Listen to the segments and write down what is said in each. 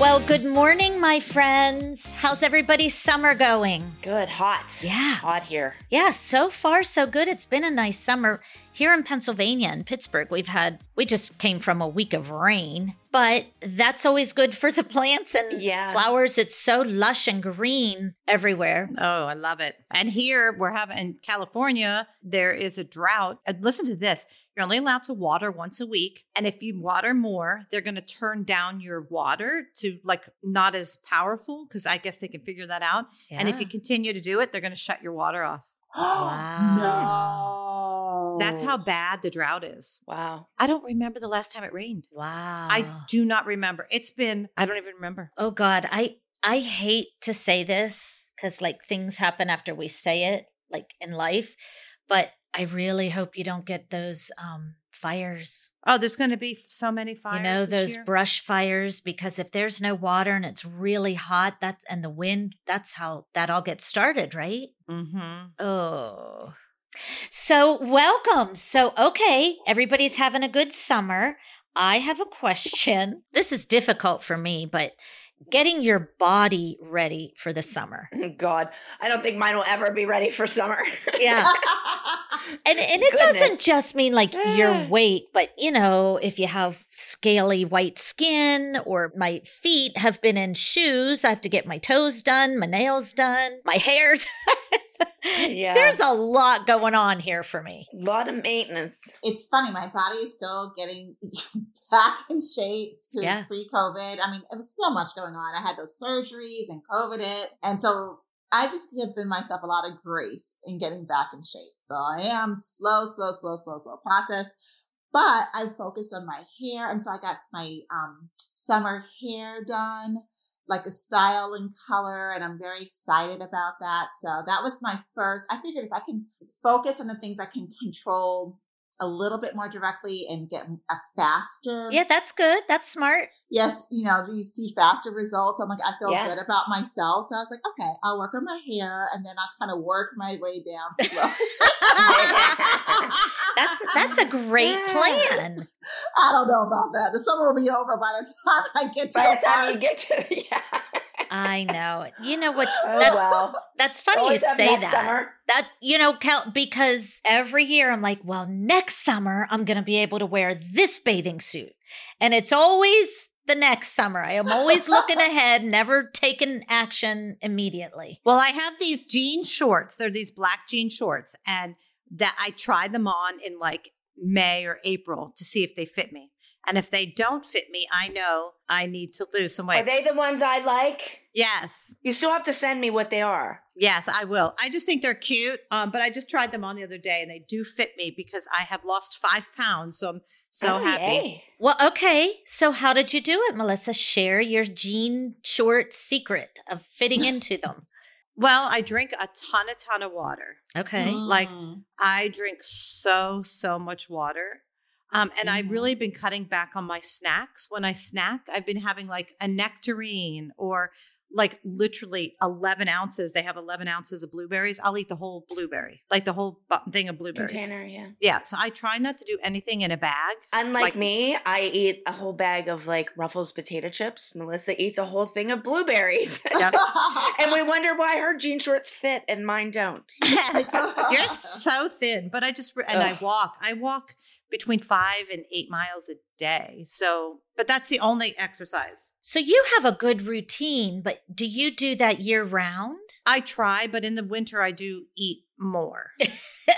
Well, good morning, my friends. How's everybody's summer going? Good, hot. Yeah. Hot here. Yeah, so far so good. It's been a nice summer. Here in Pennsylvania in Pittsburgh, we've had we just came from a week of rain, but that's always good for the plants and Yeah. flowers. It's so lush and green everywhere. Oh, I love it. And here we're having in California, there is a drought. And listen to this. You're only allowed to water once a week. And if you water more, they're going to turn down your water to like not as powerful because I guess they can figure that out. And if you continue to do it, they're going to shut your water off. Wow. no. That's how bad the drought is. Wow. I don't remember the last time it rained. wow. I do not remember. It's been, I don't even remember. Oh God, I I hate to say this because like things happen after we say it, like in life, but I really hope you don't get those um fires. Oh, there's going to be so many fires. you know those year. brush fires because if there's no water and it's really hot, that and the wind, that's how that all gets started, right? Mhm. Oh. So, welcome. So, okay, everybody's having a good summer. I have a question. This is difficult for me, but getting your body ready for the summer. God, I don't think mine will ever be ready for summer. Yeah. And and it Goodness. doesn't just mean like your weight, but you know, if you have scaly white skin or my feet have been in shoes, I have to get my toes done, my nails done, my hair done. Yeah. There's a lot going on here for me. a lot of maintenance. it's funny. My body is still getting back in shape to Yeah. pre-COVID. I mean, it was so much going on. I had those surgeries and COVID it, and so I just given myself a lot of grace in getting back in shape. So I am slow, slow, slow, slow, slow process. But I focused on my hair, and so I got my um, summer hair done, like a style and color, and I'm very excited about that. So that was my first. I figured if I can focus on the things I can control a little bit more directly and get a faster Yeah, that's good. That's smart. yes you know do you see faster results i'm like i feel Yeah. good about myself so i was like okay i'll work on my hair and then i'll kind of work my way down slow That's that's a great plan. i don't know about that the summer will be over by the time i get to By the the time you get to yeah. I know. You know what? Oh That's, well. that's funny you Always have say that. Summer. That you know, Cal, because every year I'm like, well, next summer I'm going to be able to wear this bathing suit, and it's always the next summer. I am always looking ahead, never taking action immediately. Well, I have these jean shorts. They're these black jean shorts, and that I try them on in like May or April to see if they fit me. And if they don't fit me, I know I need to lose some weight. Are they the ones I like? Yes, You still have to send me what they are. yes, I will. I just think they're cute. Um, but I just tried them on the other day, and they do fit me because I have lost five pounds. So I'm so Oh, happy. yay. Well, okay. So how did you do it, Melissa? Share your jean short secret of fitting into them. Well, I drink a ton, a ton of water. Okay. Like, Mm. I drink so, so much water. Um, and I've Mhm. really been cutting back on my snacks. When I snack, I've been having like a nectarine or like literally 11 ounces. They have 11 ounces of blueberries. I'll eat the whole blueberry, like the whole bu- thing of blueberries. Container, yeah. Yeah. So I try not to do anything in a bag. Unlike Like- me, I eat a whole bag of like Ruffles potato chips. Melissa eats a whole thing of blueberries. Yep. and we wonder why her jean shorts fit and mine don't. You're so thin, but I just, and I walk. I walk between five and eight miles a day. So, but that's the only exercise. So you have a good routine, but do you do that year round? I try, but in the winter I do eat more.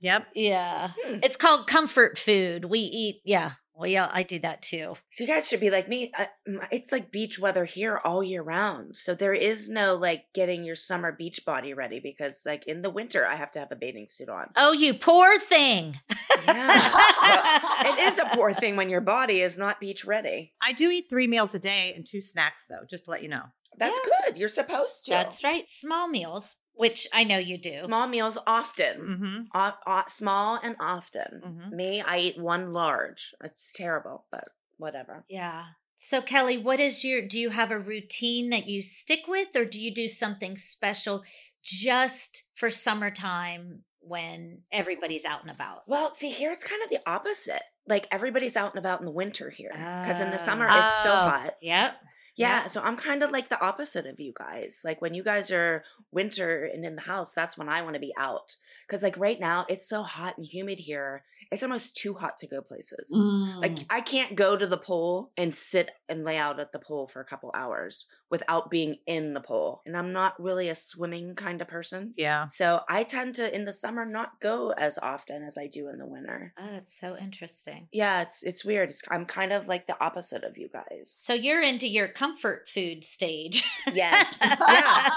yep. yeah. Hmm. It's called comfort food. We eat, yeah. Well, yeah, I do that too. So you guys should be like me. Uh, It's like beach weather here all year round. So there is no like getting your summer beach body ready because like in the winter I have to have a bathing suit on. Oh, you poor thing. Yeah. Well, it is a poor thing when your body is not beach ready. I do eat three meals a day and two snacks, though, just to let you know. That's good. You're supposed to. That's right. Small meals, which I know you do. Small meals often. Mm-hmm. O- o- small and often. Mhm. Me, I eat one large. It's terrible, but whatever. Yeah. So Kelly, what is your do you have a routine that you stick with or do you do something special just for summertime when everybody's out and about? Well, see, here it's kind of the opposite. Like everybody's out and about in the winter here because in the summer Oh. it's so Oh. hot. Yep. Yeah, so I'm kind of like the opposite of you guys. Like when you guys are winter and in the house, that's when I want to be out. Cuz like right now it's so hot and humid here. It's almost too hot to go places. Mm. Like I can't go to the pool and sit and lay out at the pool for a couple hours without being in the pool. And I'm not really a swimming kind of person. Yeah. So I tend to in the summer not go as often as I do in the winter. Oh, that's so interesting. Yeah, it's it's weird. It's, I'm kind of like the opposite of you guys. So you're into your comfort food stage. Yes. yeah.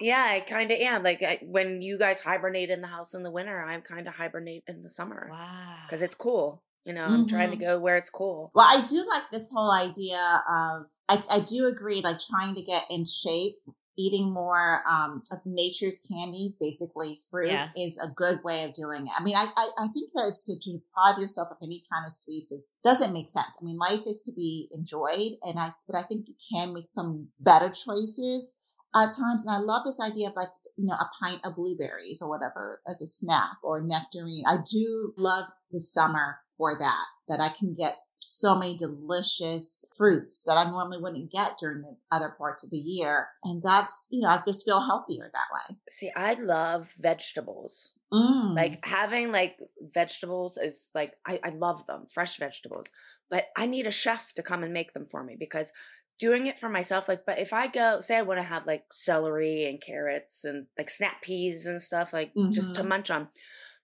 Yeah, I kind of am. Like I, when you guys hibernate in the house in the winter, I'm kind of hibernate in the summer Wow. because it's cool. You know, I'm trying to Mhm. go where it's cool. Well, I do like this whole idea of I, I do agree, like trying to get in shape, eating more um, of nature's candy, basically fruit, Yeah. is a good way of doing it. I mean, I, I, I think that to, to deprive yourself of any kind of sweets is doesn't make sense. I mean, life is to be enjoyed, and I but I think you can make some better choices at times. And I love this idea of like you know a pint of blueberries or whatever as a snack or nectarine. I do love the summer for that. That I can get so many delicious fruits that I normally wouldn't get during the other parts of the year. And that's, you know, I just feel healthier that way. See, I love vegetables. Mm. Like having like vegetables is like I, I love them, fresh vegetables. But I need a chef to come and make them for me because doing it for myself, like but if I go say I want to have like celery and carrots and like snap peas and stuff, like just to Mhm. munch on.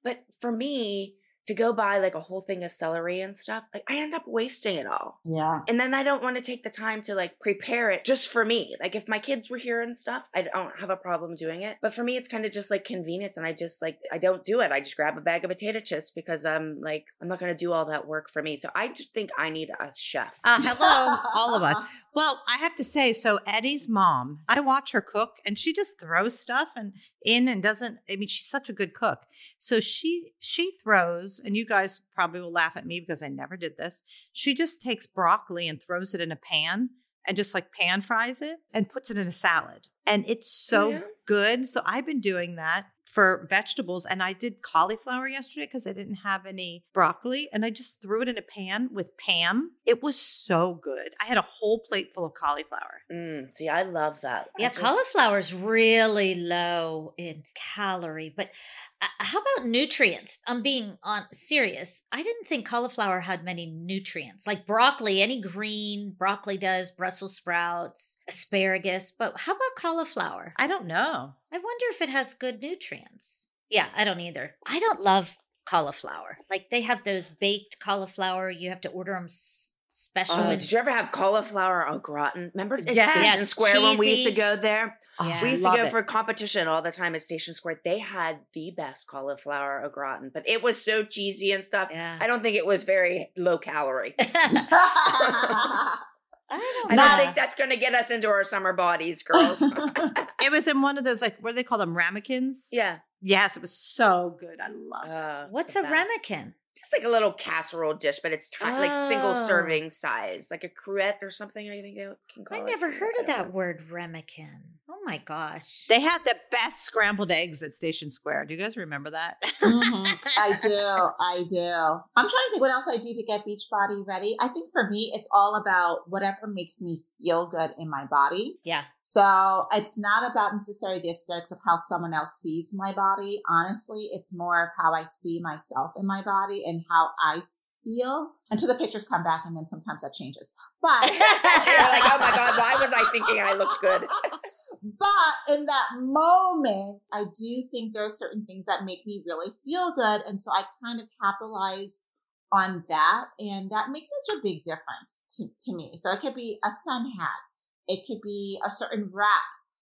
But for me, to go buy like a whole thing of celery and stuff, like I end up wasting it all. yeah. And then I don't want to take the time to like prepare it just for me. Like if my kids were here and stuff, I don't have a problem doing it. But for me, it's kind of just like convenience. And I just like, I don't do it. I just grab a bag of potato chips because I'm like, I'm not going to do all that work for me. So I just think I need a chef. Uh, hello, all of us. Well, I have to say, so Eddie's mom, I watch her cook and she just throws stuff and in and doesn't I mean she's such a good cook. So she she throws and you guys probably will laugh at me because I never did this. She just takes broccoli and throws it in a pan and just like pan fries it and puts it in a salad. And it's so yeah? good. So I've been doing that for vegetables and I did cauliflower yesterday because I didn't have any broccoli and I just threw it in a pan with Pam. It was so good. I had a whole plate full of cauliflower. Mm, see, I love that. I Yeah, just- is really low in calorie, but Uh, how about nutrients? I'm being on serious. I didn't think cauliflower had many nutrients. Like broccoli, any green broccoli does, Brussels sprouts, asparagus, but how about cauliflower? I don't know. I wonder if it has good nutrients. Yeah, I don't either. I don't love cauliflower. Like they have those baked cauliflower, you have to order them special. Oh, did you ever have cauliflower au gratin? Remember at Yes. Station Yes, Square when we used to go there? Yeah. We used love to go it. for competition all the time at Station Square. They had the best cauliflower au gratin, but it was so cheesy and stuff. yeah. I don't think it was very low calorie. I don't I don't think that's going to get us into our summer bodies, girls. It was in one of those like what do they call them ramekins? yeah. Yes, it was so good. I love it. Uh, What's a best. ramekin? Just like a little casserole dish, but it's ti- like single Oh. serving size, like a cruette or something. I think they can call it. I it. never heard of that know. word ramekin. Oh my gosh. They had the best scrambled eggs at Station Square. Do you guys remember that? Mhm. I do. I do. I'm trying to think what else I do to get Beachbody ready. I think for me, it's all about whatever makes me feel good in my body. yeah. So it's not about necessarily the aesthetics of how someone else sees my body. Honestly, it's more of how I see myself in my body and how I feel until the pictures come back and then sometimes that changes. But like, oh my god, why was I thinking I looked good? but in that moment, I do think there are certain things that make me really feel good. And so I kind of capitalize on that. And that makes such a big difference to, to me. So it could be a sun hat. It could be a certain wrap.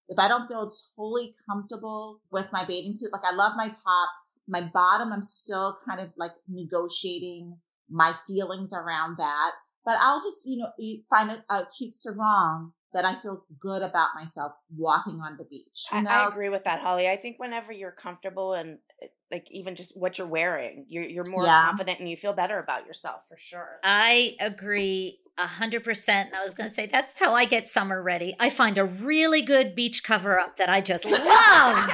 If I don't feel totally comfortable with my bathing suit, like I love my top, my bottom, I'm still kind of like negotiating my feelings around that. But I'll just, you know, find a, a cute sarong that I feel good about myself walking on the beach. I, And I I'll agree with that, Holly. I think whenever you're comfortable and uh, like even just what you're wearing, you're you're more Yeah. confident and you feel better about yourself for sure. I agree a hundred percent. And I was going to say that's how I get summer ready. I find a really good beach cover up that I just love.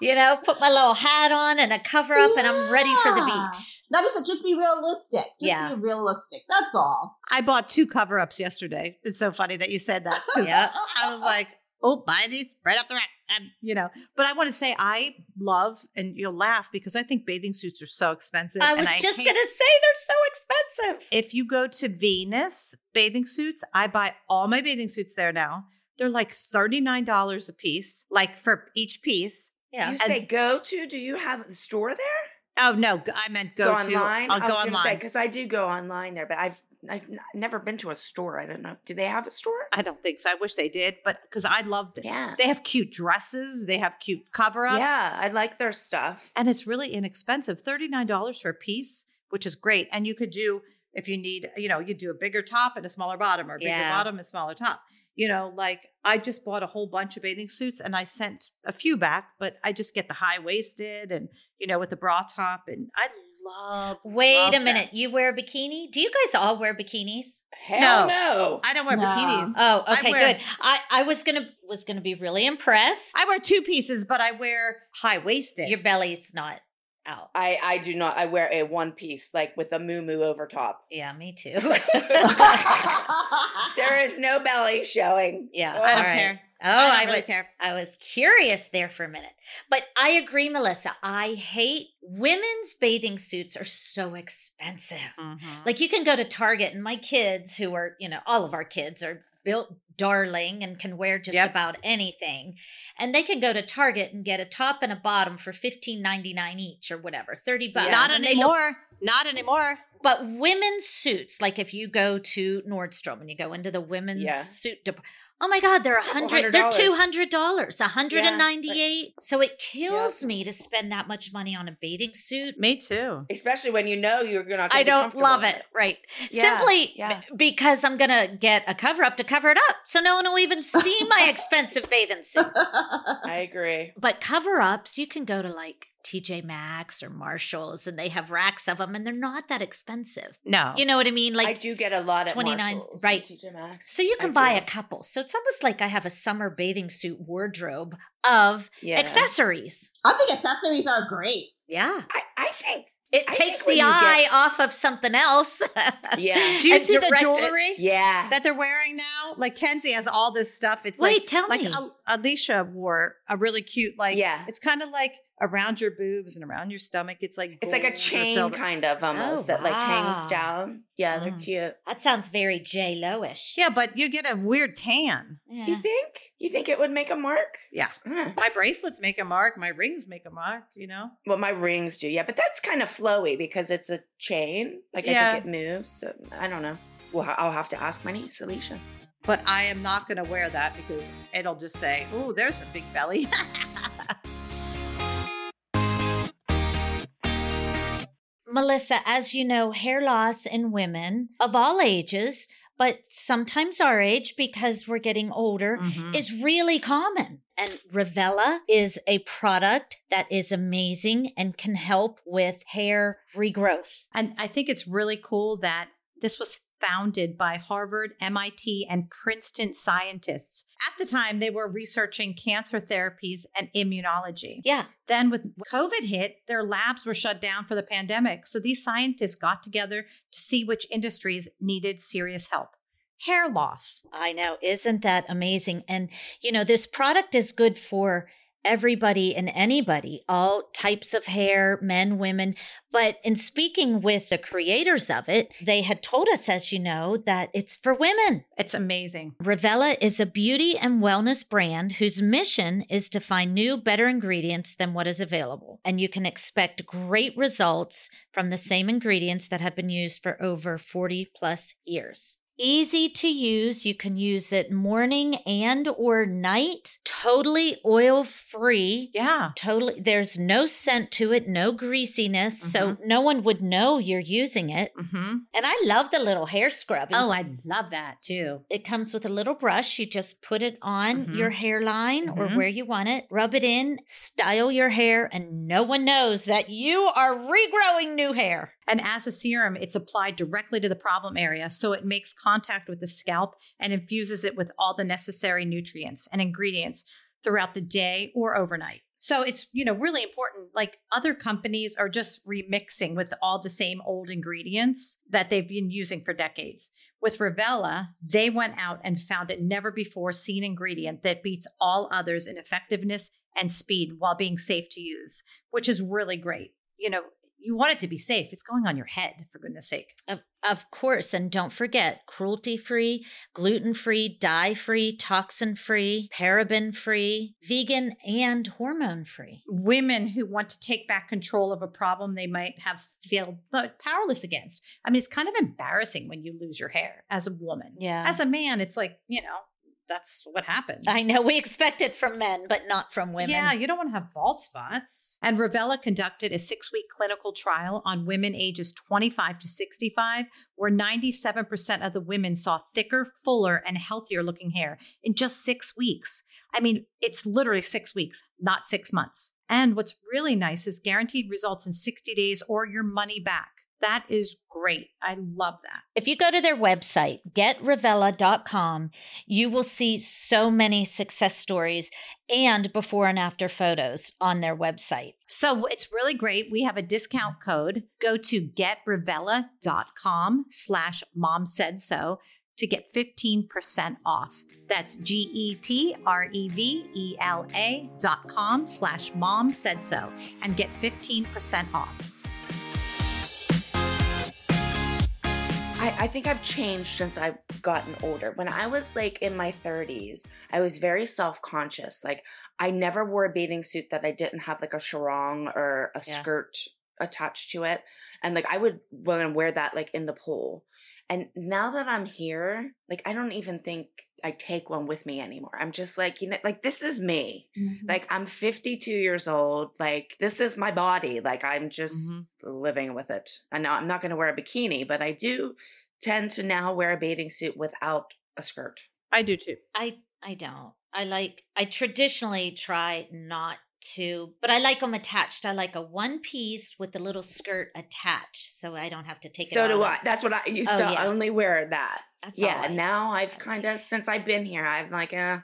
You know, put my little hat on and a cover up, and I'm ready for the beach. Now, just just be realistic. Just Yeah. be realistic. That's all. I bought two cover ups yesterday. It's so funny that you said that. yeah. I was like, oh, buy these right off the rack. And, you know, but I want to say I love, and you'll laugh because I think bathing suits are so expensive. I and was just hate- gonna say they're so expensive. If you go to Venus bathing suits, I buy all my bathing suits there now. They're like $39 a piece, like for each piece. Yeah. You say go to? Do you have a store there? Oh, no, I meant go, to. online. I'll I go was gonna say online. because I do go online there, but I've I've n- never been to a store. I don't know. Do they have a store? I don't think so. I wish they did, but because I loved it. Yeah. They have cute dresses, they have cute cover ups. Yeah, I like their stuff. and it's really inexpensive $39 for a piece which is great and you could do if you need you know you do a bigger top and a smaller bottom or a bigger Yeah. bottom and smaller top you know like i just bought a whole bunch of bathing suits and i sent a few back but i just get the high waisted and you know with the bra top and i love Wait love a that. minute. You wear a bikini? Do you guys all wear bikinis? Hell No. no. i don't wear No. bikinis Oh, I okay, wear- good. I, I was gonna was gonna be really impressed. i wear two pieces but i wear high waisted Your belly's not out. I I do not. I wear a one piece like with a moo moo over top. Yeah, me too. There is no belly showing. yeah. i don't all right. care Oh, i don't I, really was care I was curious there for a minute. But I agree, Melissa. I hate women's bathing suits are so expensive. Mhm. Like you can go to Target and my kids who are, you know, all of our kids are built darling and can wear just Yep. about anything. And they can go to Target and get a top and a bottom for fifteen ninety nine each or whatever, 30 bucks. not And they look- anymore not anymore but women's suits, like if you go to Nordstrom and you go into the women's Yeah. suit department, Oh my God, they're a Couple hundred. hundred They're two hundred dollars, a hundred and Yeah, ninety-eight. So it kills me to spend that much money on a bathing suit. me too Especially when you know you're not. Gonna I don't comfortable love in it. Right. Yeah, Simply yeah. because I'm going to get a cover up to cover it up. So no one will even see my expensive bathing suit. I agree. But cover ups, you can go to like TJ Maxx or Marshalls and they have racks of them and they're not that expensive. no You know what I mean? Like I do get a lot at 29 Marshalls right. TJ Maxx. So you I can buy do. a couple. So it's almost like I have a summer bathing suit wardrobe of yeah. accessories. I think accessories are great. Yeah. I, I think It I takes the eye get- off of something else. Yeah. do you see the direct it. jewelry yeah. that they're wearing now. Like Kenzie has all this stuff. It's Wait, like tell like me. Al- Alicia wore a really cute like Yeah. It's kind of like around your boobs and around your stomach. It's like It's like a chain silver. kind of almost Oh, that like hangs down. Yeah, they're Mm. cute. that sounds very J Lo-ish. Yeah, but you get a weird tan. Yeah. You think? You think it would make a mark? Yeah, Huh. my bracelets make a mark. My rings make a mark. You know. Well, my rings do, yeah, but that's kind of flowy because it's a chain. Like I Yeah. think it moves. So I don't know. Well, I'll have to ask my niece, Alicia. But I am not going to wear that because it'll just say, "Oh, there's a big belly." Melissa, as you know, hair loss in women of all ages, but sometimes our age because we're getting older, Mhm. is really common. And Revela is a product that is amazing and can help with hair regrowth. And I think it's really cool that this was founded by Harvard, MIT, and Princeton scientists. At the time, they were researching cancer therapies and immunology. Yeah. Then, with COVID hit, their labs were shut down for the pandemic. So these scientists got together to see which industries needed serious help. Hair loss. I know. Isn't that amazing? And, you know, this product is good for everybody and anybody, all types of hair, men, women. But in speaking with the creators of it, they had told us, as you know, that it's for women. It's amazing. Revela is a beauty and wellness brand whose mission is to find new, better ingredients than what is available. And you can expect great results from the same ingredients that have been used for over 40 plus years. Easy to use. You can use it morning and or night. Totally oil free. Yeah. Totally. There's no scent to it, no greasiness. So no one would know you're using it. Mm-hmm. And I love the little hair scrub. Oh, I love that too. It comes with a little brush. You just put it on Mhm. your hairline or Mhm. where you want it, rub it in, style your hair, and no one knows that you are regrowing new hair. And as a serum, it's applied directly to the problem area. So it makes contact with the scalp and infuses it with all the necessary nutrients and ingredients throughout the day or overnight. So it's, you know, really important. Like other companies are just remixing with all the same old ingredients that they've been using for decades. With Revela, they went out and found a never before seen ingredient that beats all others in effectiveness and speed while being safe to use, which is really great. You know, you want it to be safe. It's going on your head, for goodness sake. Of, of course. And don't forget cruelty free, gluten free, dye free, toxin free, paraben free, vegan, and hormone free. Women who want to take back control of a problem they might have feel powerless against. I mean, it's kind of embarrassing when you lose your hair as a woman. Yeah. As a man, it's like, you know, that's what happens. I know we expect it from men, but not from women. Yeah, you don't want to have bald spots. And Revela conducted a six week clinical trial on women ages 25 to 65, where 97% of the women saw thicker, fuller, and healthier looking hair in just six weeks. I mean, it's literally six weeks, not six months. And what's really nice is guaranteed results in 60 days or your money back. That is great. I love that. If you go to their website, getrevela.com, you will see so many success stories and before and after photos on their website. So it's really great. We have a discount code. Go to getrevela.com slash mom said so to get 15% off. That's G E T R E V E L A dot com slash mom said so and get 15% off. I, I think I've changed since I've gotten older. When I was like in my 30s, I was very self conscious. Like, I never wore a bathing suit that I didn't have like a sarong or a Yeah. skirt attached to it. And like, I would want to wear that like in the pool. And now that I'm here, like, I don't even think I take one with me anymore. I'm just like, you know, like, this is me. Mm-hmm. Like, I'm 52 years old. Like, this is my body. Like, I'm just Mhm. living with it. And now I'm not going to wear a bikini, but I do tend to now wear a bathing suit without a skirt. I do too. I I don't. I like I traditionally try not to, but I like them attached. I like a one piece with the little skirt attached, so I don't have to take it. So do I. That's what I used Oh, to yeah. only wear that. That's Yeah. I- And now I've I kind of, since I've been here, I'm like, eh,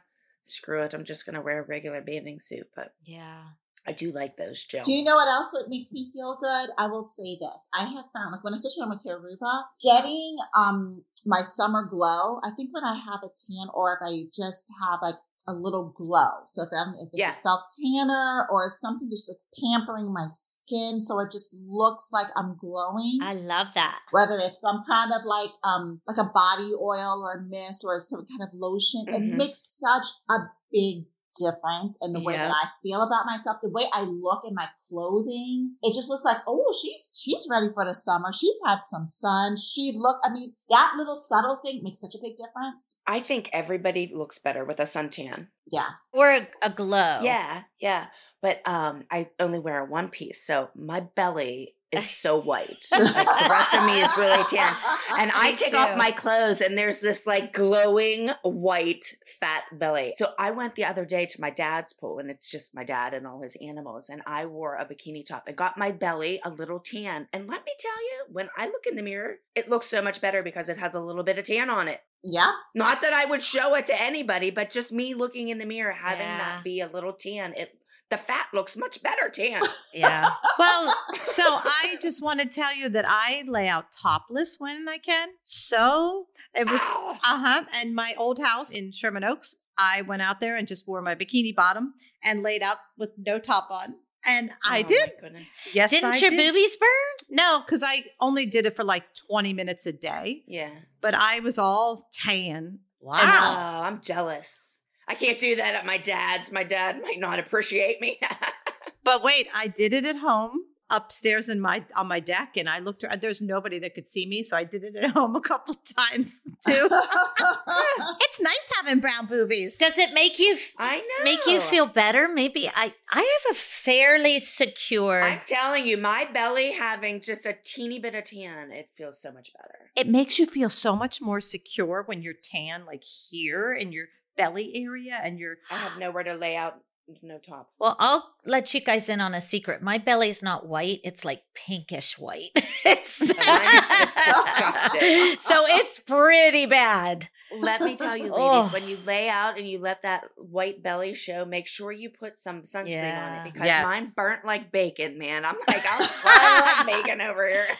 screw it. I'm just going to wear a regular bathing suit. But Yeah. I do like those, Jill. Do you know what else what makes me feel good? I will say this. I have found like when especially when I went to Aruba, getting um my summer glow, I think when I have a tan or if I just have like a little glow. So if I'm if it's Yeah. a self tanner or something that's just like pampering my skin so it just looks like I'm glowing. I love that. whether it's some kind of like um like a body oil or mist or some kind of lotion it Mhm. makes such a big difference in the way Yeah. that i feel about myself the way i look in my clothing it just looks like oh she's she's ready for the summer she's had some sun she look i mean that little subtle thing makes such a big difference I think everybody looks better with a suntan. yeah Or a, a glow. Yeah, yeah. But um, I only wear a one piece, so my belly is so white. like the rest of me is really tan. And I take too. off my clothes, and there's this like glowing white fat belly. So I went the other day to my dad's pool, and it's just my dad and all his animals. And I wore a bikini top and got my belly a little tan. And let me tell you, when I look in the mirror, it looks so much better because it has a little bit of tan on it. yeah Not that I would show it to anybody, but just me looking in the mirror, having Yeah. that be a little tan, it the fat looks much better tan. Yeah. Well, so I just want to tell you that I lay out topless when I can. So it was, uh huh. And my old house in Sherman Oaks, I went out there and just wore my bikini bottom and laid out with no top on. And I Oh, did. Yes, Didn't I your did. boobies burn? No, because I only did it for like 20 minutes a day, Yeah. but I was all tan. Oh, I'm jealous. I can't do that at my dad's. My dad might not appreciate me. But wait, I did it at home upstairs in my on my deck and I looked around there's nobody that could see me so I did it at home a couple times too. it's nice having brown boobies. Does it make you f- I know. make you feel better? Maybe I I have a fairly secure. I'm telling you, my belly having just a teeny bit of tan, it feels so much better. it makes you feel so much more secure when you're tan like here in your belly area and you're I have nowhere to lay out no top. Well, I'll let you guys in on a secret. My belly's not white; it's like pinkish white. it's Mine's just disgusting. so it's pretty bad. let me tell you, ladies, Oh. when you lay out and you let that white belly show, make sure you put some sunscreen on it because Yes. mine burnt like bacon, man. I'm like, I'm frying like bacon over here.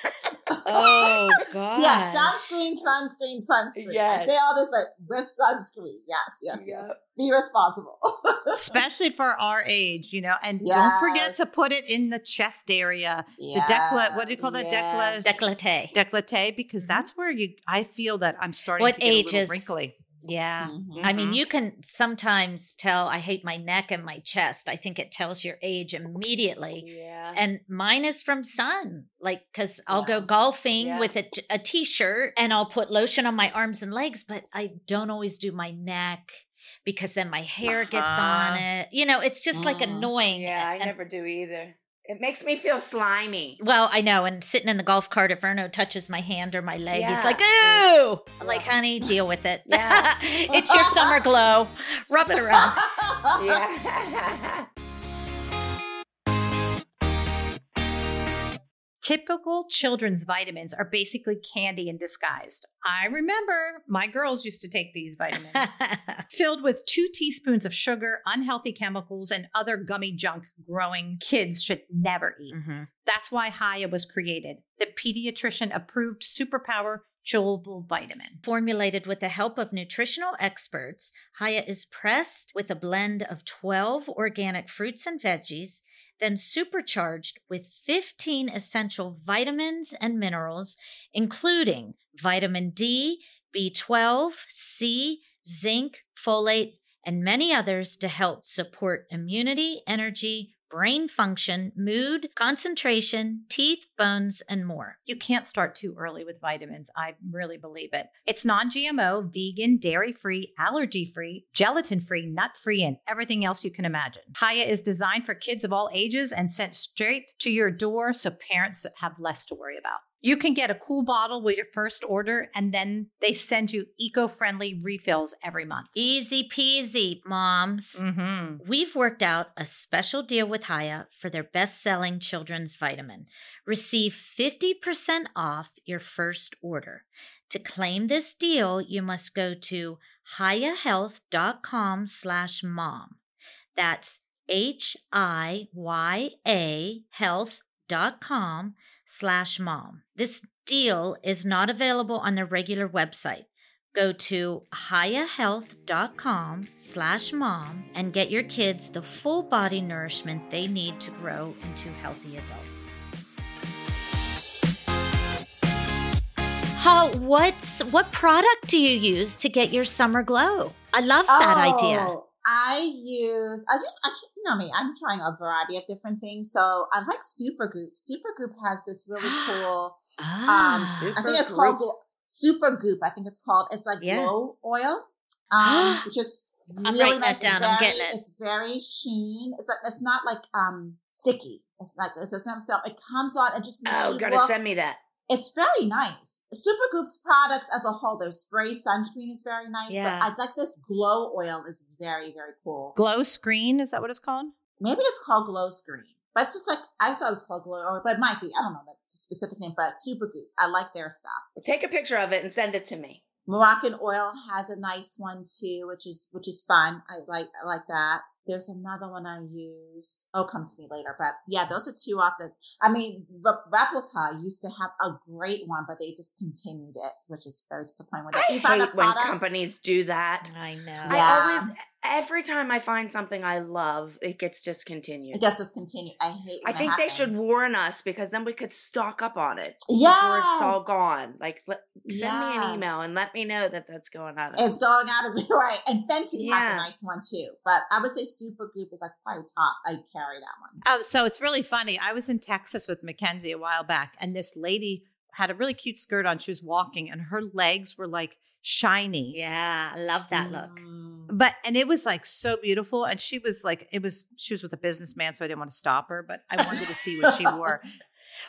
Oh God. Yeah, sunscreen, sunscreen, sunscreen. I say all this, but with sunscreen. Yes, yes, yes. Be responsible. Especially for our age, you know, and don't forget to put it in the chest area, the decollete. What do you call that? Yeah. Decollete. Décolleté. Decollete, because mm-hmm. that's where you. I feel that I'm starting What to get age a little is- wrinkly. Yeah. Mhm. I mean, Mhm. you can sometimes tell I hate my neck and my chest. I think it tells your age immediately. Yeah. And mine is from sun, like, because I'll go golfing Yeah. with a, t- a t shirt and I'll put lotion on my arms and legs, but I don't always do my neck because then my hair gets Uh-huh. on it. You know, it's just like Mm. annoying. yeah, I And- never do either. It makes me feel slimy. Well, I know. And sitting in the golf cart, if Erno touches my hand or my leg, Yeah. he's like, ooh. I'm like, honey, deal with it. Yeah. it's your summer glow. Rub it around. Yeah. Typical children's vitamins are basically candy in disguise. I remember my girls used to take these vitamins. Filled with two teaspoons of sugar, unhealthy chemicals, and other gummy junk growing kids should never eat. Mhm. That's why Hiya was created, the pediatrician approved superpower chewable vitamin. Formulated with the help of nutritional experts, Hiya is pressed with a blend of 12 organic fruits and veggies, then supercharged with 15 essential vitamins and minerals, including vitamin D, B12, C, zinc, folate, and many others to help support immunity, energy, brain function, mood, concentration, teeth, bones, and more. You can't start too early with vitamins. I really believe it. It's non GMO, vegan, dairy free, allergy free, gelatin free, nut free, and everything else you can imagine. Hiya is designed for kids of all ages and sent straight to your door so parents have less to worry about. You can get a cool bottle with your first order, and then they send you eco friendly refills every month. Easy peasy, moms. Mm-hmm. We've worked out a special deal with Hiya for their best selling children's vitamin. Receive 50% off your first order. To claim this deal, you must go to hiyahealth.com slash mom. That's H I Y A health.com slash mom. This deal is not available on their regular website. Go to hiyahealth.com slash mom and get your kids the full body nourishment they need to grow into healthy adults. How what's what product do you use to get your summer glow? I love that idea. Oh, I use I just actually you know me, I'm trying a variety of different things. So I like Supergoop. Supergoop has this really cool um Ah. I think it's called Glo- Supergoop. I think it's called it's like Yeah. glow oil. Um which is I'm really nice. It's down. I'm very- getting it. It's very sheen. It's like it's not like um sticky. It's like it doesn't feel it comes on and just makes Oh, gotta look send me that. It's very nice. Supergoop's products as a whole, their spray sunscreen is very nice. Yeah. But I like this glow oil is very, very cool. Glow Screen, is that what it's called? Maybe it's called glow screen. But it's just like I thought it was called glow oil, but it might be. I don't know the specific name, but Supergoop. I like their stuff. Take a picture of it and send it to me. Moroccan oil has a nice one too, which is which is fun. I like I like that. There's another one I use. Oh, come to me later. But yeah, those are two off the. I mean, Re- Replica used to have a great one, but they discontinued it, which is very disappointing. When I they found a hate when product- companies do that. I know. Yeah. I always, every time I find something I love, it gets discontinued. It gets discontinued. I hate. I think they should warn us because then we could stock up on it Yes. before it's all gone. Like, let, send me an email and let me know that that's going on. It's going out of me, right, and Fenty has a nice one too. But I would say Supergoop is like probably top. I carry that one. Oh, so it's really funny. I was in Texas with Mackenzie a while back, and this lady had a really cute skirt on. She was walking, and her legs were like shiny. Yeah, I love that look. Mm. But and it was like so beautiful. And she was like, it was she was with a businessman, so I didn't want to stop her, but I wanted to see what she wore.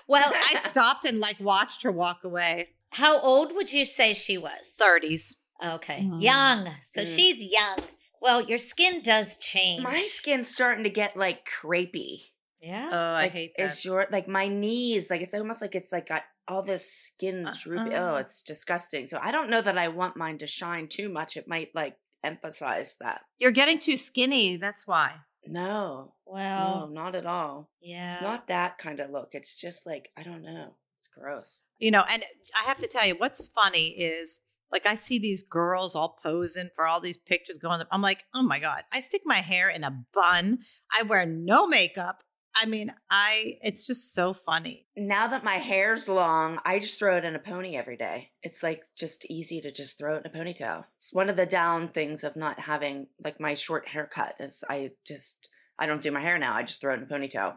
Well, I stopped and like watched her walk away. how old would you say she was? 30s. Okay. Mm. Young. So Mm. she's young. Well, your skin does change. My skin's starting to get like crepey. Yeah. Oh, I hate that. It's your like my knees, like it's almost like it's like got all this skin droopy. Oh, Uh-uh. it's disgusting. So I don't know that I want mine to shine too much. It might like emphasize that. You're getting too skinny. That's why. No, no, well, not at all. yeah. It's not that kind of look. It's just like I don't know. It's gross. You know, and I have to tell you, what's funny is like I see these girls all posing for all these pictures going up. I'm like, oh my God. I stick my hair in a bun. I wear no makeup. I mean, I it's just so funny. Now that my hair's long, I just throw it in a pony every day. It's like just easy to just throw it in a ponytail. It's one of the down things of not having like my short haircut is I just I don't do my hair now. I just throw it in a ponytail.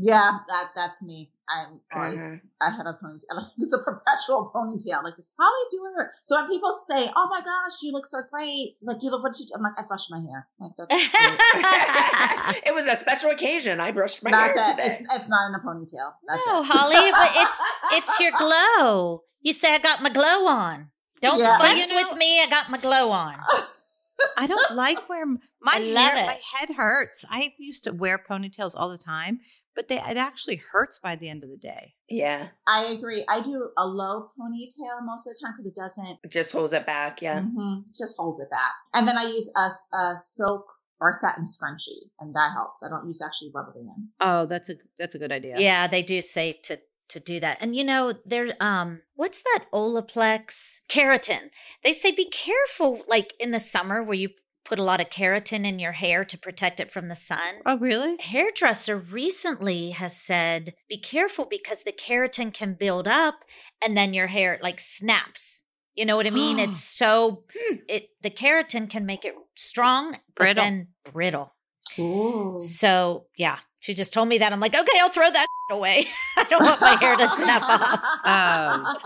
Yeah, that that's me. I'm always. I have a ponytail. It's a perpetual ponytail. Like this Holly do her. So when people say, "Oh my gosh, you look so great," like you look what you, do?" I'm like, I brushed my hair. Like that's. it was a special occasion. I brushed my That's hair it. It's, it's not in a ponytail. That's no, it. Holly, but it's it's your glow. You say I got my glow on. Don't Yeah. fuss you know- with me. I got my glow on. I don't like where my hair, my head hurts. I used to wear ponytails all the time, but they it actually hurts by the end of the day. yeah, I agree. I do a low ponytail most of the time because it doesn't it just holds it back. Yeah. mhm, just holds it back. And then I use a, a silk or satin scrunchie, and that helps. I don't use actually rubber bands. Oh, that's a that's a good idea. Yeah. they do say to to do that. And you know, there um what's that Olaplex keratin? They say be careful like in the summer where you put a lot of keratin in your hair to protect it from the sun. Oh, really? hairdresser recently has said be careful because the keratin can build up and then your hair like snaps you know what i mean it's so hmm. it the keratin can make it strong but Brittle. then brittle Ooh. so yeah she just told me that i'm like okay i'll throw that away i don't want my hair to snap off Oh.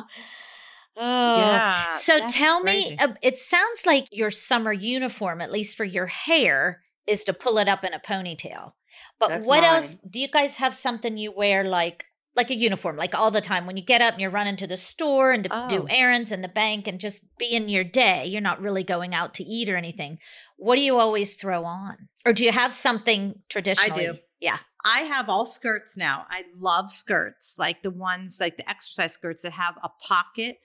Oh yeah. so tell me crazy. uh, it sounds like your summer uniform at least for your hair is to pull it up in a ponytail but That's what else do you guys have something you wear like like a uniform like all the time when you get up and you're running to the store and to do Oh. errands in the bank and just be in your day you're not really going out to eat or anything what do you always throw on or do you have something traditionally yeah I have all skirts now. I love skirts, like the ones like the exercise skirts that have a pocket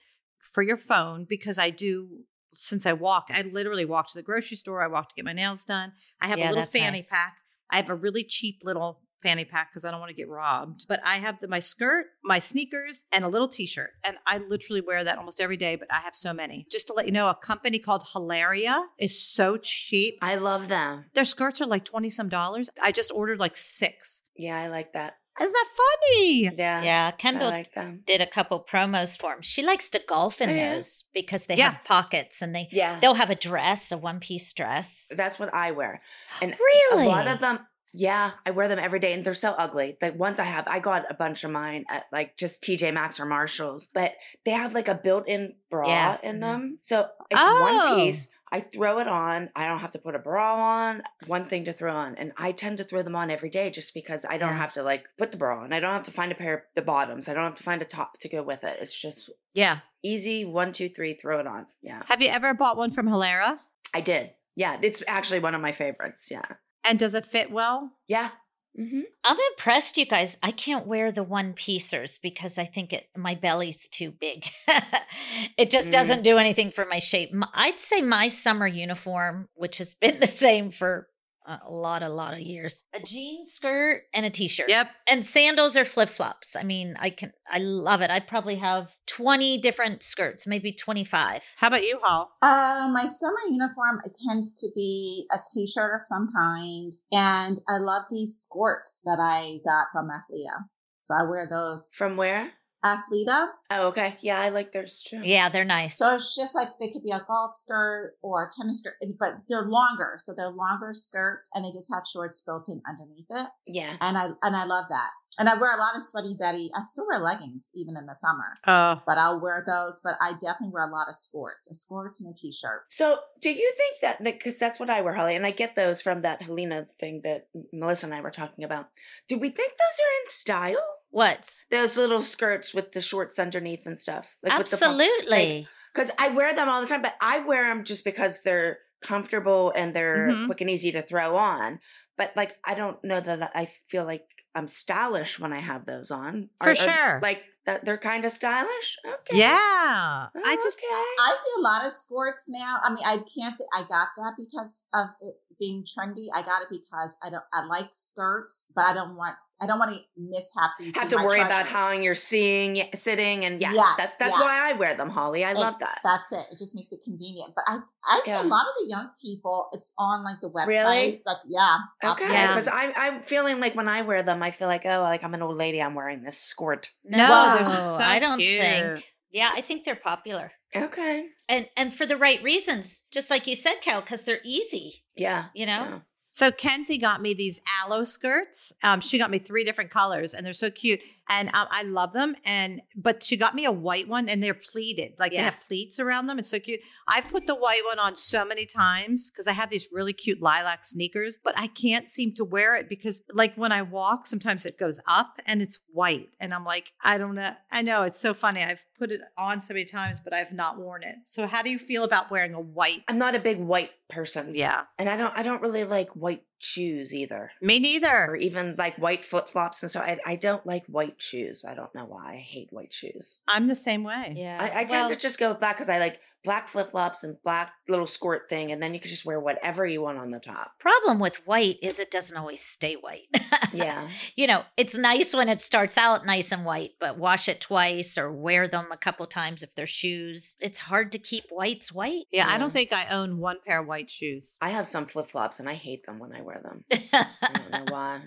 for your phone because I do since I walk, I literally walk to the grocery store, I walk to get my nails done. I have Yeah, a little fanny nice. pack. I have a really cheap little fanny pack because I don't want to get robbed. But I have the, my skirt, my sneakers, and a little t-shirt. And I literally wear that almost every day, but I have so many. Just to let you know, a company called Halara is so cheap. I love them. Their skirts are like 20 some dollars. I just ordered like six. Yeah, I like that. Isn't that funny? Yeah, yeah kendall like them. did a couple promos for him she likes to golf in Oh, yeah? those because they Yeah. have pockets and they Yeah, they'll have a dress a one piece dress that's what I wear. And really a lot of them yeah i wear them every day and they're so ugly the ones i have i got a bunch of mine at like just tj maxx or marshalls but they have like a built-in bra Yeah. in Mhm. them so it's Oh. one piece i throw it on i don't have to put a bra on one thing to throw on and i tend to throw them on every day just because i don't Yeah. have to like put the bra on i don't have to find a pair of the bottoms i don't have to find a top to go with it it's just yeah easy one two three throw it on yeah Have you ever bought one from Halara? i did yeah it's actually one of my favorites yeah And does it fit well? yeah mm-hmm. I'm impressed, you guys. I can't wear the one piecers because I think it my belly's too big. it just Mm. doesn't do anything for my shape. I'd say my summer uniform, which has been the same for a lot, a lot of years, a jean skirt and a t-shirt. Yep. And sandals or flip flops. I mean, I can, I love it. I probably have 20 different skirts, maybe 25. How about you, Hall? Uh, my summer uniform it tends to be a t-shirt of some kind, and I love these skirts that I got from Athleta. So I wear those from where Athleta. Oh, okay. Yeah, I like theirs too. Yeah, they're nice. So it's just like they could be a golf skirt or a tennis skirt, but they're longer. So they're longer skirts, and they just have shorts built in underneath it. Yeah. And I and I love that. And I wear a lot of sweaty Betty. I still wear leggings even in the summer, Oh, but I'll wear those. But I definitely wear a lot of sports, a skirts and a t-shirt. So, do you think that because that's what I wear, Holly, and I get those from that Helena thing that Melissa and I were talking about? Do we think those are in style? What? Those little skirts with the shorts underneath and stuff, with the Absolutely. Because I wear them all the time, but I wear them just because they're comfortable and they're Mhm. quick and easy to throw on. But like, I don't know that I feel like I'm stylish when I have those on. For sure. like that, they're kind of stylish. Okay. Yeah. Oh, I just, okay. I see a lot of skirts now. I mean, I can't say I got that because of it being trendy. I got it because I don't. I like skirts, but I don't want. I don't want any mishaps. So you have to my worry about treasures. how you're seeing, sitting, and yes, Yes, that's that's yes. why I wear them, Holly. I It- love that. That's it. It just makes it convenient. But I, I see Yeah. a lot of the young people. It's on like the websites. Really? Like yeah, Okay, absolutely. Yeah. because I'm I'm feeling like when I wear them, I feel like oh, like I'm an old lady. I'm wearing this skirt. No, no, they're so I don't cute. think. Yeah, I think they're popular. Okay. And and for the right reasons. Just like you said, Cal, because they're easy, Yeah. you know? yeah. So Kenzie got me these aloe skirts. Um, she got me three different colors, and they're so cute, and um, I love them. And but she got me a white one, and they're pleated, like Yeah. they have pleats around them. It's so cute. I've put the white one on so many times because I have these really cute lilac sneakers, but I can't seem to wear it because, like, when I walk, sometimes it goes up and it's white, and I'm like, I don't know. I know it's so funny. I've put it on so many times, but I've not worn it. So how do you feel about wearing a white? I'm not a big white person. Yeah, And I don't I don't really like white shoes either. me neither. Or even like white flip flops and stuff. I, I don't like white shoes. I don't know why. I hate white shoes. I'm the same way. Yeah. I, I tend Well, to just go with black because I like black flip flops and black little skirt thing, and then you can just wear whatever you want on the top. problem with white is it doesn't always stay white. Yeah. you know, it's nice when it starts out nice and white, but wash it twice or wear them a couple times if they're shoes. It's hard to keep whites white. Yeah, I don't think I own one pair of white shoes. I have some flip flops and I hate them when I wear them. I don't know why.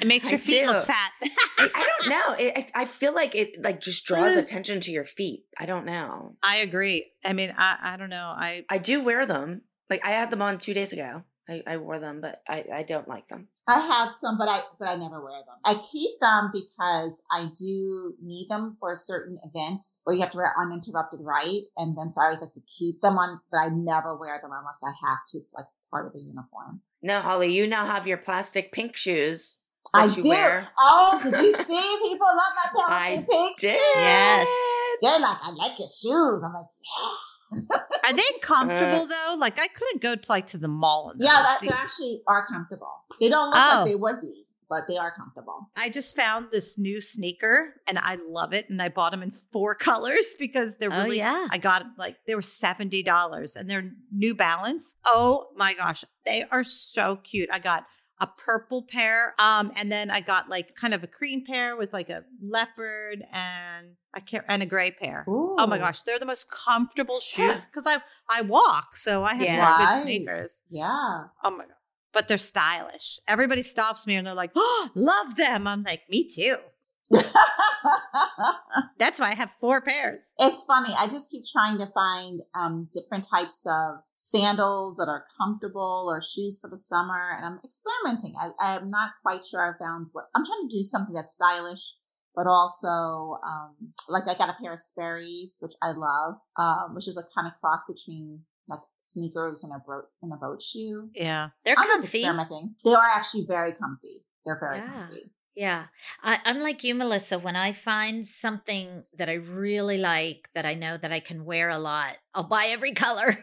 It makes I your feet look fat. I, I don't know. It, I, I feel like it like just draws attention to your feet. I don't know. I agree. I mean, I, I don't know. I I do wear them. Like I had them on two days ago. I, I wore them, but I, I don't like them. I have some, but I but I never wear them. I keep them because I do need them for certain events where you have to wear uninterrupted right, and then so I always like to keep them on, but I never wear them unless I have to, like part of a uniform. No, Holly, you now have your plastic pink shoes. I that you do. wear. Oh, did you see? People love my I plastic pink Did. shoes. Yes. They're like, I like your shoes. I'm like, are they comfortable uh, though? Like I couldn't go to, like to the mall. in yeah, those. that they actually are comfortable. They don't look Oh. like they would be, but they are comfortable. I just found this new sneaker and I love it, and I bought them in four colors because they're really, Oh, really. yeah. I got like they were seventy dollars, and they're New Balance. Oh my gosh, they are so cute. I got a purple pair, um, and then I got like kind of a cream pair with like a leopard and I can't and a gray pair. Oh my gosh, they're the most comfortable shoes because I I walk, so I have Yeah. yeah. Good sneakers. Yeah. Oh my god. But they're stylish. Everybody stops me and they're like, "Oh, love them." I'm like, "Me too." That's why I have four pairs. it's funny. I just keep trying to find um, different types of sandals that are comfortable or shoes for the summer, and I'm experimenting. I, I'm not quite sure I found what I'm trying to do something that's stylish, but also um, like I got a pair of Sperry's, which I love, um, which is a kind of cross between like sneakers and a boat and a boat shoe. Yeah. They're I'm just comfy. experimenting. They are actually very comfy. They're very Yeah. comfy. Yeah. I, I'm like you, Melissa. When I find something that I really like that I know that I can wear a lot, I'll buy every color.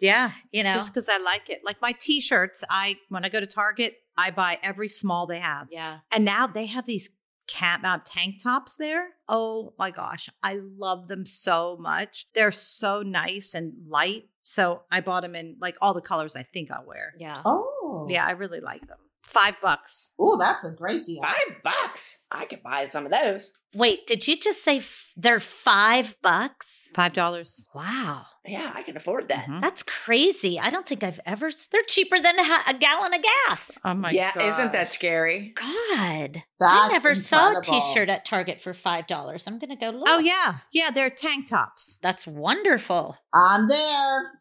Yeah. you know? Just because I like it. Like my t-shirts, I when I go to Target, I buy every small they have. yeah. And now they have these cap out tank tops there. Oh my gosh. I love them so much. They're so nice and light. So I bought them in like all the colors I think I'll wear. Yeah. Oh, Yeah, I really like them. Five bucks. Oh, that's a great deal. Five bucks. I could buy some of those. Wait, did you just say f- they're five bucks? Five dollars. Wow. Yeah, I can afford that. Mhm. That's crazy. I don't think I've ever. They're cheaper than a, a gallon of gas. Oh my yeah, god. isn't that scary? God. That's I never saw a T-shirt at Target for $5. I'm going to go look. Oh yeah. Yeah, they're tank tops. That's wonderful. I'm there.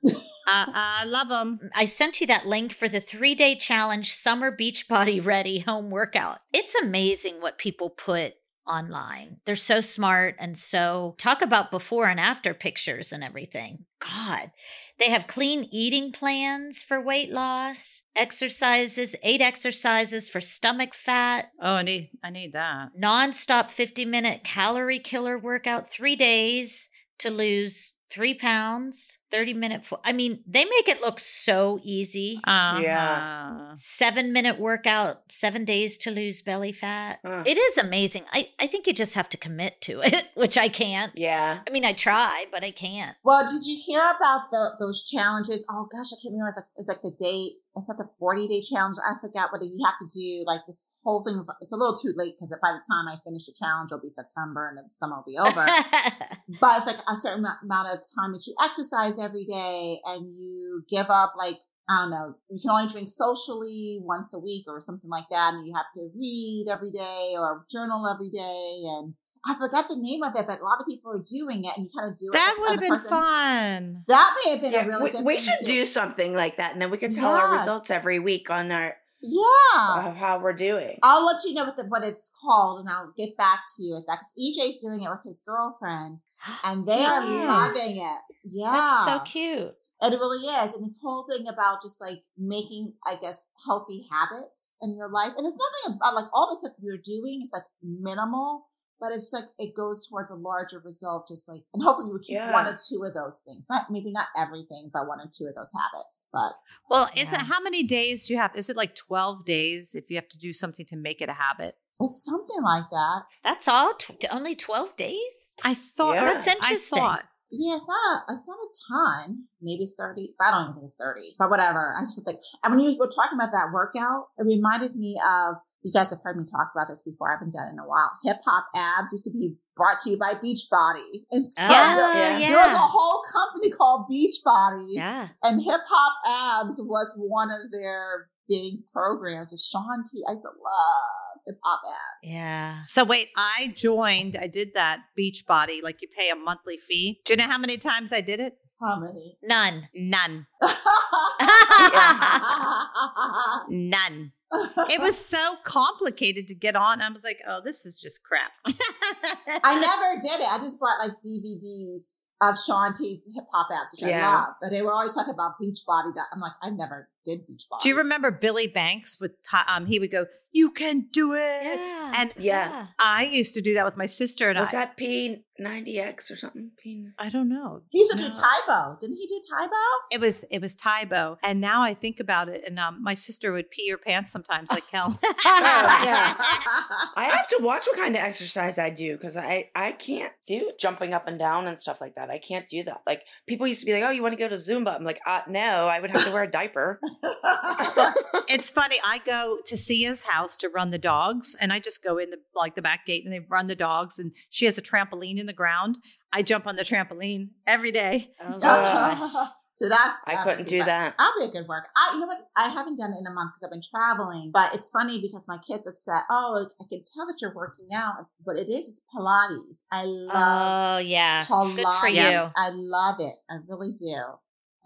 Uh, I love them. I sent you that link for the three day challenge summer beach body Ready home workout. It's amazing what people put online. They're so smart and so talk about before and after pictures and everything. God, they have clean eating plans for weight loss, exercises, eight exercises for stomach fat, Oh, I need I need that. nonstop 50 minute calorie killer workout, three days to lose three pounds. 30 minute. Fo- I mean, they make it look so easy. Uh-huh. Seven minute workout, seven days to lose belly fat. Uh. It is amazing. I, I think you just have to commit to it, which I can't. Yeah. I mean, I try, but I can't. Well, did you hear about the those challenges? Oh gosh, I can't remember. It's like it's like the date. It's like the forty day challenge. I forgot what you have to do. Like this whole thing. It's a little too late because by the time I finish the challenge, it'll be September and the summer will be over. but it's like a certain amount of time that you exercise every day, and you give up like I don't know. You can only drink socially once a week or something like that, and you have to read every day or journal every day and. I forgot the name of it, but a lot of people are doing it, and you kind of do it. That would have been person- fun. That may have been Yeah, a really we, good. we thing should to do something like that, and then we can tell our results every week on our Yeah, of how we're doing. I'll let you know what the, what it's called, and I'll get back to you with that. Because EJ's doing it with his girlfriend, and they are loving it. Yeah, That's so cute. and it really is. And this whole thing about just like making, I guess, healthy habits in your life, and it's nothing about like all the stuff you're doing is like minimal. But it's like it goes towards a larger result, just like, and hopefully you would keep Yeah. one or two of those things. Not maybe not everything, but one or two of those habits. But Well, is Yeah. it how many days do you have? Is it like 12 days if you have to do something to make it a habit? it's something like that. That's all? Tw- only 12 days? I thought Yeah. That's interesting. I thought Yeah, it's not. It's not a ton. Maybe it's thirty. I don't even think it's thirty. But whatever. I just think. And when you were talking about that workout, it reminded me of. You guys have heard me talk about this before. I haven't done it in a while. Hip hop abs used to be brought to you by Beachbody. And so Oh, yeah. yeah. there was a whole company called Beachbody, Yeah. and Hip Hop Abs was one of their big programs. With Shaun T. I used to love Hip Hop Abs. Yeah. So wait, I joined. I did that Beachbody. Like you pay a monthly fee. Do you know how many times I did it? How many? None. None. None. It was so complicated to get on. I was like, oh, this is just crap. I never did it. I just bought like DVDs of Shaun T's Hip Hop Abs, which I love. But they were always talking about beach Beachbody. I'm like, I never did Beachbody. Do you remember Billy Blanks with um he would go, "You can do it." Yeah. And Yeah. I used to do that with my sister and Was I that P ninety X or something? P- I don't know. He used to do Tae Bo. Didn't he do Tae Bo? It was it was Tae Bo, and now I think about it, and um, my sister would pee her pants sometimes, like hell. Oh, yeah. I have to watch what kind of exercise I do because I I can't do jumping up and down and stuff like that. I can't do that. Like people used to be like, "Oh, you want to go to Zumba?" I'm like, uh, "No, I would have to wear a diaper." it's funny. I go to Sia's house to run the dogs, and I just go in the like the back gate, and they run the dogs, and she has a trampoline in the ground. I jump on the trampoline every day. Oh, gosh. So that's I couldn't do that. That'll be a good work. I, you know what? I haven't done it in a month because I've been traveling. But it's funny because my kids have said, "Oh, I can tell that you're working out." But it is it's Pilates. I love Oh, yeah. Pilates. Good for you. I love it. I really do.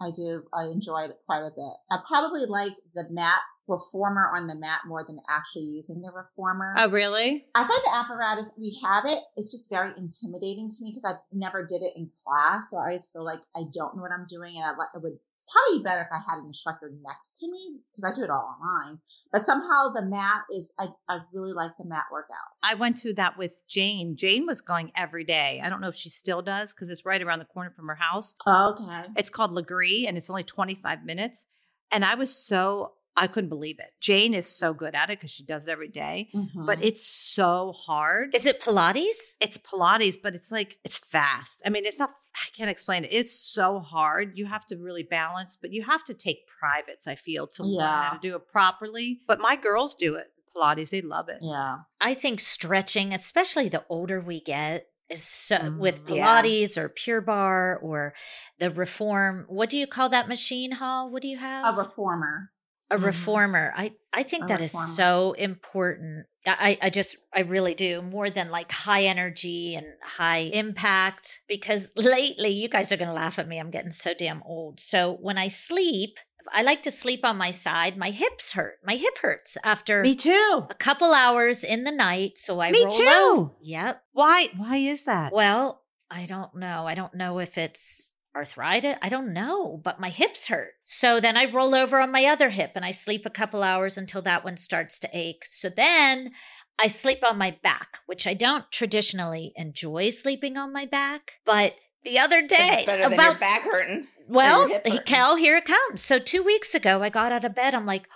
I do. I enjoyed it quite a bit. I probably like the mat reformer on the mat more than actually using the reformer. Oh, really? I find the apparatus we have it. It's just very intimidating to me because I never did it in class, so I always feel like I don't know what I'm doing, and I like it would probably be better if I had an instructor next to me because I do it all online. But somehow the mat is. I I really like the mat workout. I went to that with Jane. Jane was going every day. I don't know if she still does because it's right around the corner from her house. Okay. It's called Lagree and it's only 25 minutes. And I was so, I couldn't believe it. Jane is so good at it because she does it every day, Mhm. but it's so hard. Is it Pilates? it's Pilates, but it's like, it's fast. I mean, it's not, I can't explain it. It's so hard. You have to really balance, but you have to take privates, I feel, to learn how to do it properly. But my girls do it. Pilates, they love it. yeah. I think stretching, especially the older we get, is so, with Mm, yeah. Pilates or Pure Barre or the Reform. What do you call that machine, Hall? What do you have? A reformer. A Mhm. reformer. I I think A that is reformer. so important. I I just I really do more than like high energy and high impact because lately you guys are going to laugh at me. I'm getting so damn old. So when I sleep, I like to sleep on my side. My hips hurt. My hip hurts after Me too. a couple hours in the night. So I Me roll too. over. Yep. Why? Why is that? Well, I don't know. I don't know if it's arthritis. I don't know, but my hips hurt. So then I roll over on my other hip and I sleep a couple hours until that one starts to ache. So then I sleep on my back, which I don't traditionally enjoy sleeping on my back. But the other day, It's better than about your back hurting. Well, hurting. Cal, here it comes. So two weeks ago, I got out of bed. I'm like,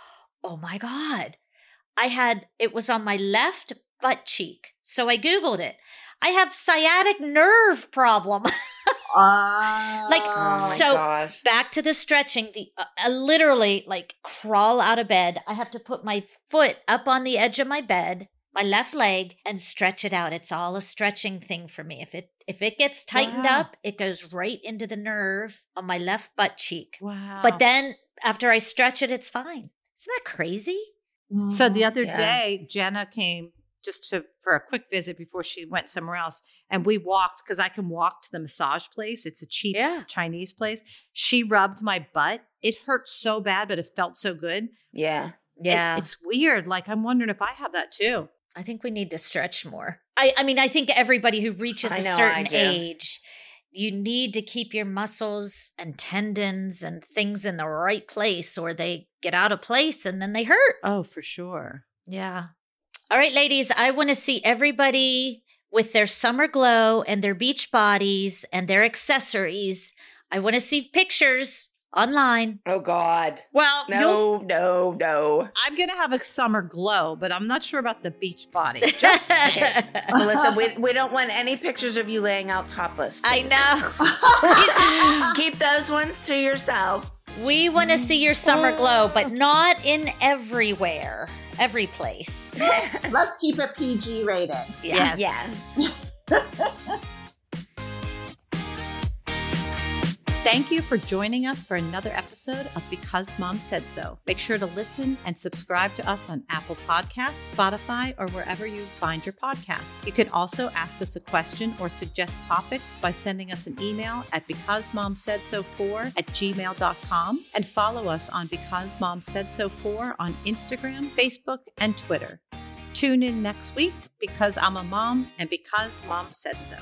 oh my God. I had, it was on my left butt cheek. So I Googled it. I have sciatic nerve problem. Uh, Like, Oh So- gosh. Back to the stretching. The uh, I literally like crawl out of bed. I have to put my foot up on the edge of my bed, my left leg, and stretch it out. It's all a stretching thing for me. If it if it gets tightened Wow. up, it goes right into the nerve on my left butt cheek. Wow. But then after I stretch it, it's fine. Isn't that crazy? So the other Yeah. day, Jenna came just to for a quick visit before she went somewhere else, and we walked because I can walk to the massage place. It's a cheap Yeah. Chinese place. She rubbed my butt. It hurt so bad, but it felt so good. Yeah. It- it's weird. Like I'm wondering if I have that too. I think we need to stretch more. I, I mean, I think everybody who reaches I a know, certain age, you need to keep your muscles and tendons and things in the right place or they get out of place and then they hurt. Oh, for sure. Yeah. All right, ladies, I want to see everybody with their summer glow and their beach bodies and their accessories. I want to see pictures online. Oh God. Well, No, no, no. I'm gonna have a summer glow, but I'm not sure about the beach body. Just. Melissa, we, we don't want any pictures of you laying out topless. I know. Keep those ones to yourself. We want to see your summer glow, but not in everywhere, every place. Let's keep it PG rated. Yes. Yes. Thank you for joining us for another episode of Because Mom Said So. Make sure to listen and subscribe to us on Apple Podcasts, Spotify, or wherever you find your podcasts. You can also ask us a question or suggest topics by sending us an email at becausemomsaidso4 at gmail.com and follow us on Because Mom Said So 4 on Instagram, Facebook, and Twitter. Tune in next week because I'm a mom and because mom said so.